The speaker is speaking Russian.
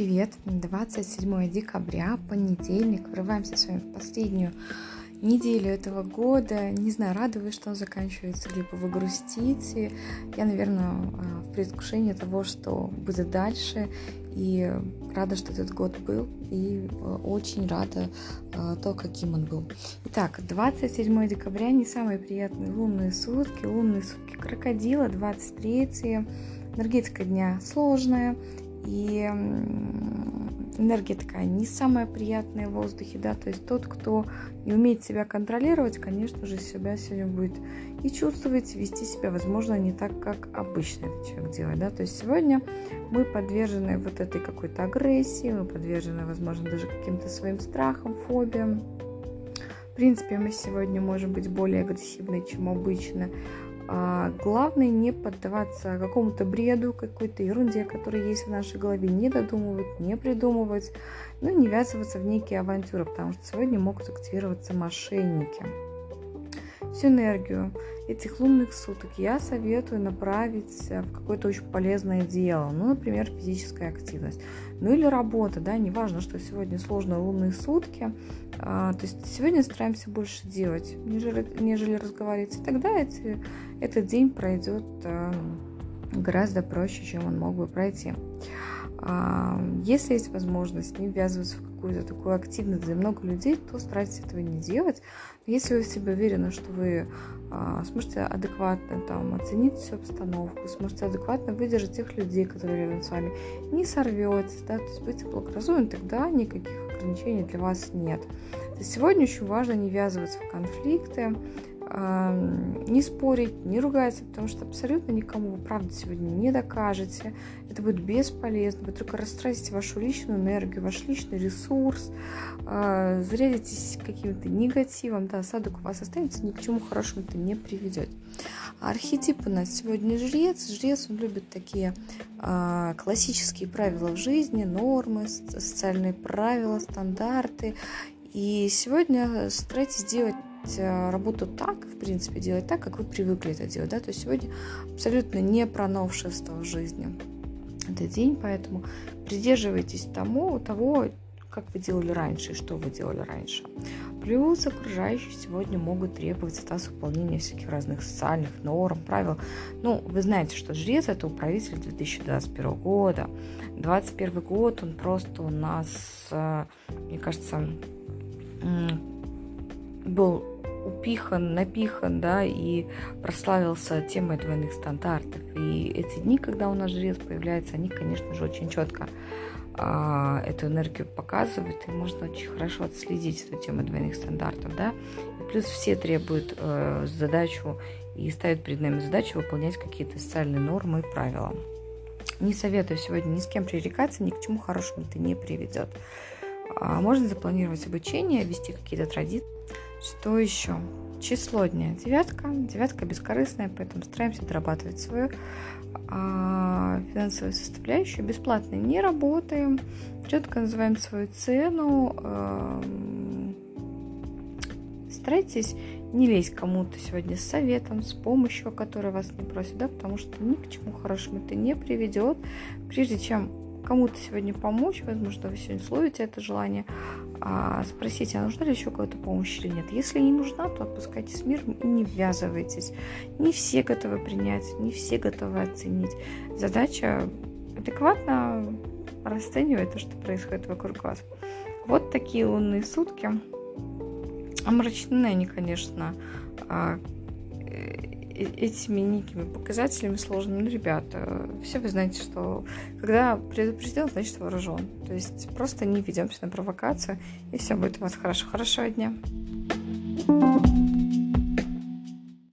привет! 27 декабря, понедельник. Врываемся с вами в последнюю неделю этого года. Не знаю, вы, что он заканчивается, либо вы грустите. Я, наверное, а, в предвкушении того, что будет дальше. И рада, что этот год был. И а, очень рада а, то, каким он был. Итак, 27 декабря не самые приятные лунные сутки. Лунные сутки крокодила, 23 энергетика дня сложная, и энергия такая не самая приятная в воздухе, да, то есть тот, кто не умеет себя контролировать, конечно же, себя сегодня будет и чувствовать, вести себя, возможно, не так, как обычно этот человек делает, да, то есть сегодня мы подвержены вот этой какой-то агрессии, мы подвержены, возможно, даже каким-то своим страхам, фобиям, в принципе, мы сегодня можем быть более агрессивны, чем обычно. А, главное не поддаваться какому-то бреду, какой-то ерунде, которая есть в нашей голове, не додумывать, не придумывать, ну и не ввязываться в некие авантюры, потому что сегодня могут активироваться мошенники. Всю энергию этих лунных суток я советую направить в какое-то очень полезное дело, ну, например, физическая активность, ну или работа, да, неважно, что сегодня сложные лунные сутки, а, то есть сегодня стараемся больше делать, нежели, нежели разговаривать. И тогда эти, этот день пройдет а, гораздо проще, чем он мог бы пройти. А, если есть возможность не ввязываться в какую-то такую активность, где много людей, то старайтесь этого не делать. Если вы в себе уверены, что вы а, сможете адекватно там, оценить всю обстановку, сможете адекватно выдержать тех людей, которые рядом с вами, не сорвете, да, то есть будьте благоразумны, тогда никаких ограничений для вас нет. То есть сегодня очень важно не ввязываться в конфликты, не спорить, не ругаться, потому что абсолютно никому вы правда сегодня не докажете. Это будет бесполезно. Вы только растратите вашу личную энергию, ваш личный ресурс, а, зарядитесь каким-то негативом, да, осадок у вас останется, ни к чему хорошему это не приведет. архетип у нас сегодня жрец. Жрец, он любит такие а, классические правила в жизни, нормы, социальные правила, стандарты. И сегодня старайтесь делать работу так, в принципе, делать так, как вы привыкли это делать, да, то есть сегодня абсолютно не про новшество в жизни этот день, поэтому придерживайтесь тому, того, как вы делали раньше и что вы делали раньше. Плюс окружающие сегодня могут требовать от вас выполнения всяких разных социальных норм, правил. Ну, вы знаете, что жрец это управитель 2021 года. 2021 год, он просто у нас, э, мне кажется, был упихан, напихан, да, и прославился темой двойных стандартов. И эти дни, когда у нас жрец появляется, они, конечно же, очень четко а, эту энергию показывают, и можно очень хорошо отследить эту тему двойных стандартов, да. И плюс все требуют э, задачу и ставят перед нами задачу выполнять какие-то социальные нормы и правила. Не советую сегодня ни с кем пререкаться, ни к чему хорошему это не приведет. А можно запланировать обучение, вести какие-то традиции. Что еще? Число дня девятка. Девятка бескорыстная, поэтому стараемся дорабатывать свою а, финансовую составляющую. Бесплатно не работаем. Четко называем свою цену. А, старайтесь не лезть кому-то сегодня с советом, с помощью, которая вас не просит, да, потому что ни к чему хорошему это не приведет. Прежде чем кому-то сегодня помочь, возможно, вы сегодня словите это желание, а, спросите, а нужна ли еще какая-то помощь или нет. Если не нужна, то отпускайте с миром и не ввязывайтесь. Не все готовы принять, не все готовы оценить. Задача адекватно расценивать то, что происходит вокруг вас. Вот такие лунные сутки. Омрачены они, конечно, а, этими некими показателями сложными. Ну, ребята, все вы знаете, что когда предупредил, значит вооружен. То есть просто не ведемся на провокацию, и все будет у вас хорошо. Хорошего дня. thank you